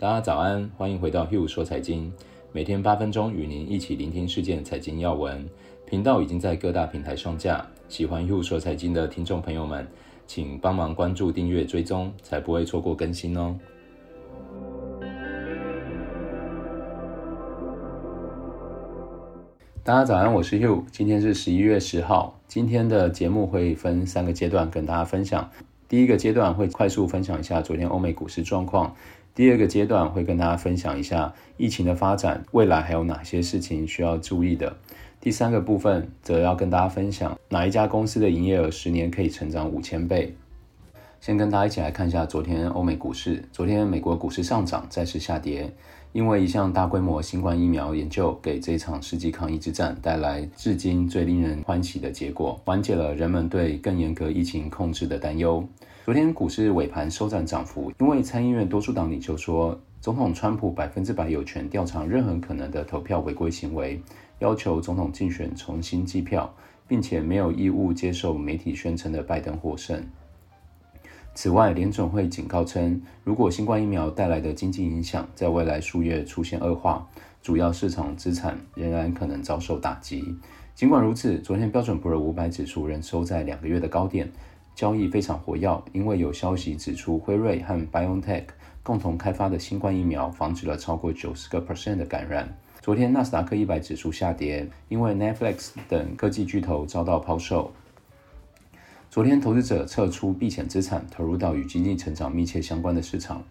大家早安，欢迎回到 Hugh 说财经，每天八分钟与您一起聆听事件财经要闻。频道已经在各大平台上架，喜欢 Hugh 说财经的听众朋友们，请帮忙关注、订阅、追踪，才不会错过更新哦。大家早安，我是 Hugh，今天是十一月十号。今天的节目会分三个阶段跟大家分享。第一个阶段会快速分享一下昨天欧美股市状况。第二个阶段会跟大家分享一下疫情的发展，未来还有哪些事情需要注意的。第三个部分则要跟大家分享哪一家公司的营业额十年可以成长五千倍。先跟大家一起来看一下昨天欧美股市。昨天美国股市上涨，再次下跌，因为一项大规模新冠疫苗研究给这场世纪抗疫之战带来至今最令人欢喜的结果，缓解了人们对更严格疫情控制的担忧。昨天股市尾盘收涨涨幅，因为参议院多数党领袖说，总统川普百分之百有权调查任何可能的投票违规行为，要求总统竞选重新计票，并且没有义务接受媒体宣称的拜登获胜。此外，联总会警告称，如果新冠疫苗带来的经济影响在未来数月出现恶化，主要市场资产仍然可能遭受打击。尽管如此，昨天标准普尔五百指数仍收在两个月的高点。交易非常活跃，因为有消息指出，辉瑞和 BioNTech 共同开发的新冠疫苗防止了超过九十个 percent 的感染。昨天纳斯达克一百指数下跌，因为 Netflix 等科技巨头遭到抛售。昨天投资者撤出避险资产，投入到与经济成长密切相关的市场。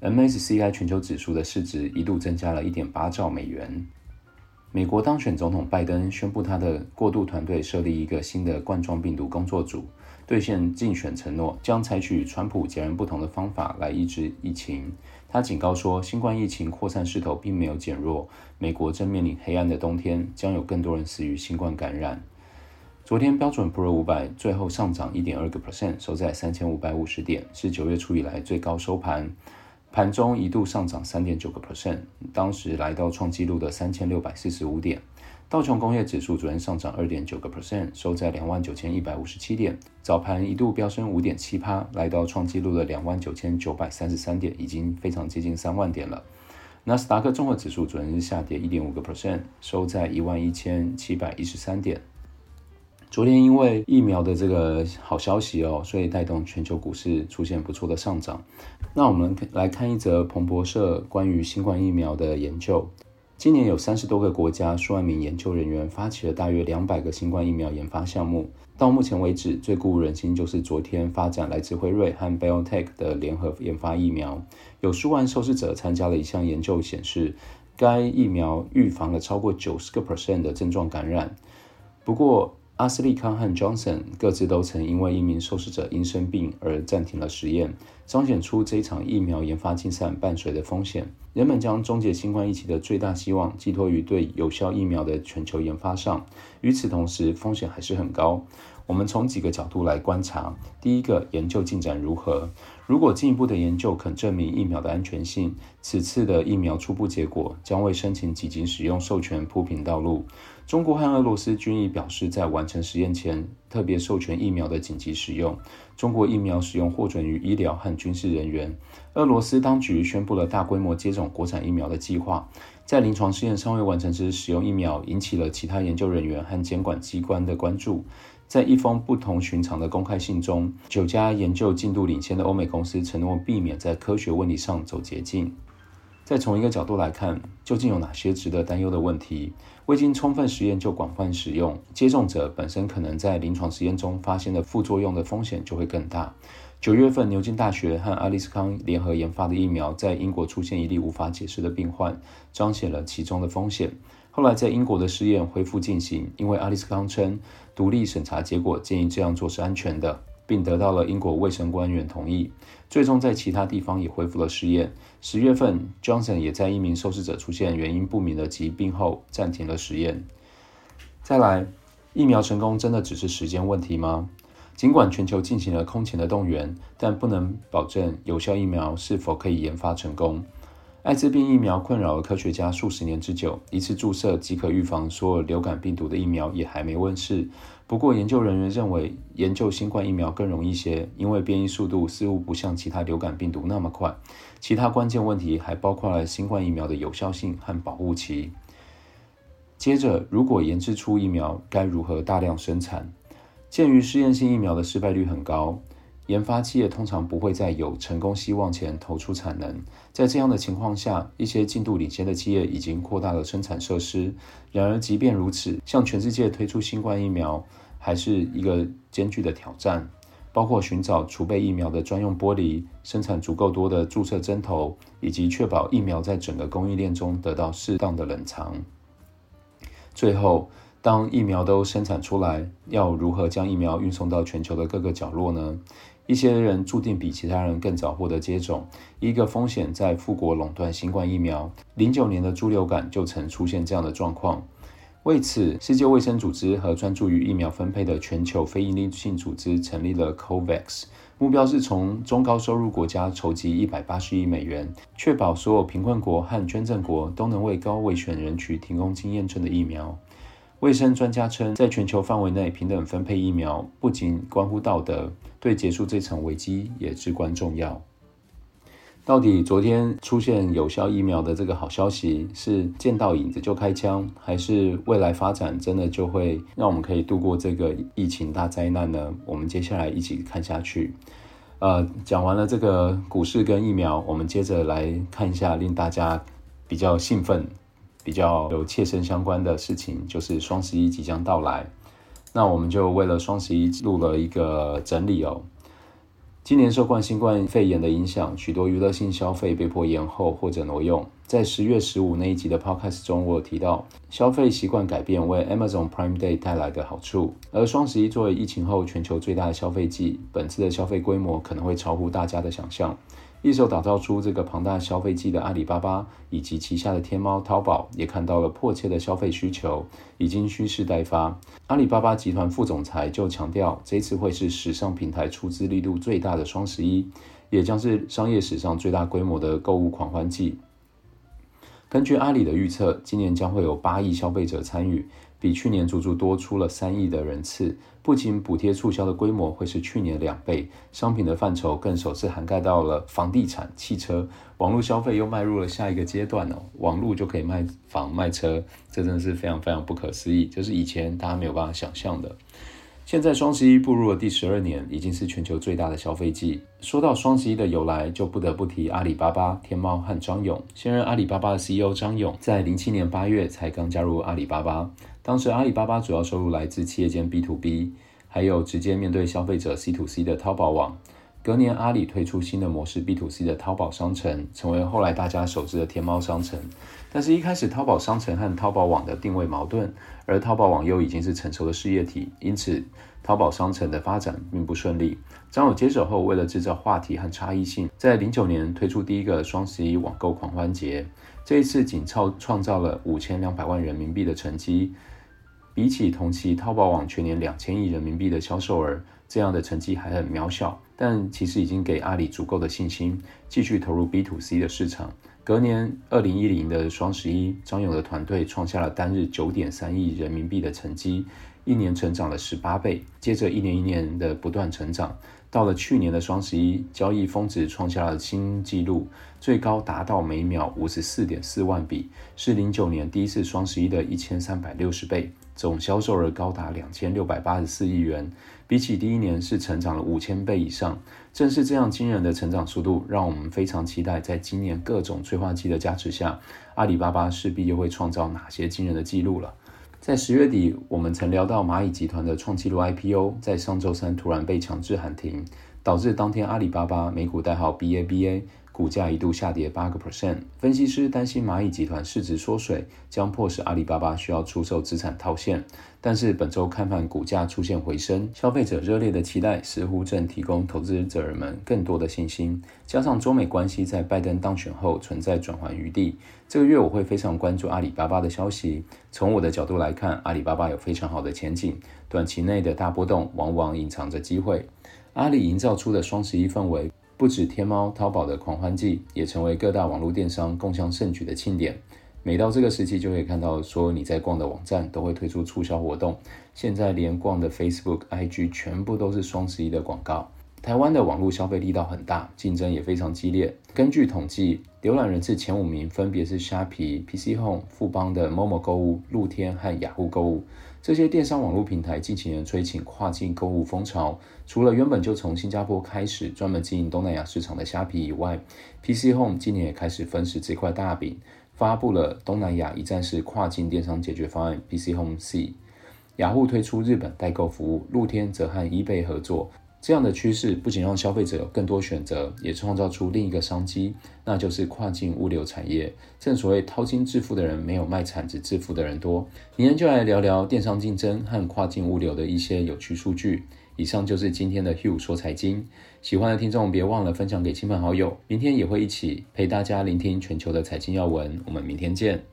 MSCI 全球指数的市值一度增加了一点八兆美元。美国当选总统拜登宣布，他的过渡团队设立一个新的冠状病毒工作组。兑现竞选承诺，将采取与川普截然不同的方法来抑制疫情。他警告说，新冠疫情扩散势头并没有减弱，美国正面临黑暗的冬天，将有更多人死于新冠感染。昨天标准普尔五百最后上涨一点二个 percent，收在三千五百五十点，是九月初以来最高收盘。盘中一度上涨三点九个 percent，当时来到创纪录的三千六百四十五点。道琼工业指数昨天上涨二点九个 percent，收在两万九千一百五十七点。早盘一度飙升五点七趴，来到创纪录的两万九千九百三十三点，已经非常接近三万点了。纳斯达克综合指数昨天是下跌一点五个 percent，收在一万一千七百一十三点。昨天因为疫苗的这个好消息哦，所以带动全球股市出现不错的上涨。那我们来看一则彭博社关于新冠疫苗的研究。今年有三十多个国家数万名研究人员发起了大约两百个新冠疫苗研发项目。到目前为止，最鼓舞人心就是昨天发展来自辉瑞和 BioNTech 的联合研发疫苗，有数万受试者参加了一项研究，显示该疫苗预防了超过九十个 percent 的症状感染。不过，阿斯利康和 Johnson 各自都曾因为一名受试者因生病而暂停了实验，彰显出这场疫苗研发竞赛伴随的风险。人们将终结新冠疫情的最大希望寄托于对有效疫苗的全球研发上，与此同时，风险还是很高。我们从几个角度来观察：第一个，研究进展如何？如果进一步的研究肯证明疫苗的安全性，此次的疫苗初步结果将为申请紧急使用授权铺平道路。中国和俄罗斯均已表示，在完成实验前特别授权疫苗的紧急使用。中国疫苗使用获准于医疗和军事人员。俄罗斯当局宣布了大规模接种国产疫苗的计划，在临床试验尚未完成时使用疫苗，引起了其他研究人员和监管机关的关注。在一封不同寻常的公开信中，九家研究进度领先的欧美公司承诺避免在科学问题上走捷径。再从一个角度来看，究竟有哪些值得担忧的问题？未经充分实验就广泛使用，接种者本身可能在临床实验中发现的副作用的风险就会更大。九月份，牛津大学和阿利斯康联合研发的疫苗在英国出现一例无法解释的病患，彰显了其中的风险。后来在英国的试验恢复进行，因为阿利斯康称独立审查结果建议这样做是安全的。并得到了英国卫生官员同意，最终在其他地方也恢复了试验。十月份，Johnson 也在一名受试者出现原因不明的疾病后暂停了实验。再来，疫苗成功真的只是时间问题吗？尽管全球进行了空前的动员，但不能保证有效疫苗是否可以研发成功。艾滋病疫苗困扰了科学家数十年之久，一次注射即可预防所有流感病毒的疫苗也还没问世。不过，研究人员认为，研究新冠疫苗更容易些，因为变异速度似乎不像其他流感病毒那么快。其他关键问题还包括了新冠疫苗的有效性和保护期。接着，如果研制出疫苗，该如何大量生产？鉴于试验性疫苗的失败率很高。研发企业通常不会在有成功希望前投出产能。在这样的情况下，一些进度领先的企业已经扩大了生产设施。然而，即便如此，向全世界推出新冠疫苗还是一个艰巨的挑战，包括寻找储备疫苗的专用玻璃、生产足够多的注射针头，以及确保疫苗在整个供应链中得到适当的冷藏。最后，当疫苗都生产出来，要如何将疫苗运送到全球的各个角落呢？一些人注定比其他人更早获得接种。一个风险在富国垄断新冠疫苗。零九年的猪流感就曾出现这样的状况。为此，世界卫生组织和专注于疫苗分配的全球非营利性组织成立了 COVAX，目标是从中高收入国家筹集一百八十亿美元，确保所有贫困国和捐赠国都能为高危险人群提供经验证的疫苗。卫生专家称，在全球范围内平等分配疫苗，不仅关乎道德，对结束这场危机也至关重要。到底昨天出现有效疫苗的这个好消息，是见到影子就开枪，还是未来发展真的就会让我们可以度过这个疫情大灾难呢？我们接下来一起看下去。呃，讲完了这个股市跟疫苗，我们接着来看一下令大家比较兴奋。比较有切身相关的事情，就是双十一即将到来，那我们就为了双十一录了一个整理哦。今年受冠新冠肺炎的影响，许多娱乐性消费被迫延后或者挪用。在十月十五那一集的 Podcast 中，我有提到消费习惯改变为 Amazon Prime Day 带来的好处。而双十一作为疫情后全球最大的消费季，本次的消费规模可能会超乎大家的想象。一手打造出这个庞大消费季的阿里巴巴以及旗下的天猫、淘宝，也看到了迫切的消费需求，已经蓄势待发。阿里巴巴集团副总裁就强调，这次会是史上平台出资力度最大的双十一，也将是商业史上最大规模的购物狂欢季。根据阿里的预测，今年将会有八亿消费者参与。比去年足足多出了三亿的人次，不仅补贴促销的规模会是去年两倍，商品的范畴更首次涵盖到了房地产、汽车，网络消费又迈入了下一个阶段哦，网络就可以卖房卖车，这真的是非常非常不可思议，就是以前大家没有办法想象的。现在双十一步入了第十二年，已经是全球最大的消费季。说到双十一的由来，就不得不提阿里巴巴、天猫和张勇。现任阿里巴巴的 CEO 张勇，在零七年八月才刚加入阿里巴巴。当时阿里巴巴主要收入来自企业间 B to B，还有直接面对消费者 C to C 的淘宝网。隔年，阿里推出新的模式 B to C 的淘宝商城，成为后来大家熟知的天猫商城。但是，一开始淘宝商城和淘宝网的定位矛盾，而淘宝网又已经是成熟的事业体，因此淘宝商城的发展并不顺利。张勇接手后，为了制造话题和差异性，在零九年推出第一个双十一网购狂欢节。这一次仅创创造了五千两百万人民币的成绩。比起同期淘宝网全年两千亿人民币的销售额，这样的成绩还很渺小，但其实已经给阿里足够的信心，继续投入 B to C 的市场。隔年二零一零的双十一，张勇的团队创下了单日九点三亿人民币的成绩，一年成长了十八倍。接着一年一年的不断成长，到了去年的双十一，交易峰值创下了新纪录，最高达到每秒五十四点四万笔，是零九年第一次双十一的一千三百六十倍。总销售额高达两千六百八十四亿元，比起第一年是成长了五千倍以上。正是这样惊人的成长速度，让我们非常期待，在今年各种催化剂的加持下，阿里巴巴势必又会创造哪些惊人的记录了。在十月底，我们曾聊到蚂蚁集团的创纪录 IPO，在上周三突然被强制喊停，导致当天阿里巴巴美股代号 BABA。股价一度下跌八个 percent，分析师担心蚂蚁集团市值缩水将迫使阿里巴巴需要出售资产套现。但是本周看盘股价出现回升，消费者热烈的期待似乎正提供投资者们更多的信心。加上中美关系在拜登当选后存在转圜余地，这个月我会非常关注阿里巴巴的消息。从我的角度来看，阿里巴巴有非常好的前景，短期内的大波动往往隐藏着机会。阿里营造出的双十一氛围。不止天猫、淘宝的狂欢季，也成为各大网络电商共享盛举的庆典。每到这个时期，就可以看到所有你在逛的网站都会推出促销活动。现在连逛的 Facebook、IG 全部都是双十一的广告。台湾的网络消费力道很大，竞争也非常激烈。根据统计，浏览人次前五名分别是虾皮、PC Home、富邦的 Momo 购物、露天和雅虎购物。这些电商网络平台近几年吹起跨境购物风潮。除了原本就从新加坡开始专门经营东南亚市场的虾皮以外，PC Home 今年也开始分食这块大饼。发布了东南亚一站式跨境电商解决方案 PC Home C，雅虎推出日本代购服务，露天则和 eBay 合作。这样的趋势不仅让消费者有更多选择，也创造出另一个商机，那就是跨境物流产业。正所谓掏金致富的人没有卖铲子致富的人多。明天就来聊聊电商竞争和跨境物流的一些有趣数据。以上就是今天的 Hugh 说财经，喜欢的听众别忘了分享给亲朋好友。明天也会一起陪大家聆听全球的财经要闻，我们明天见。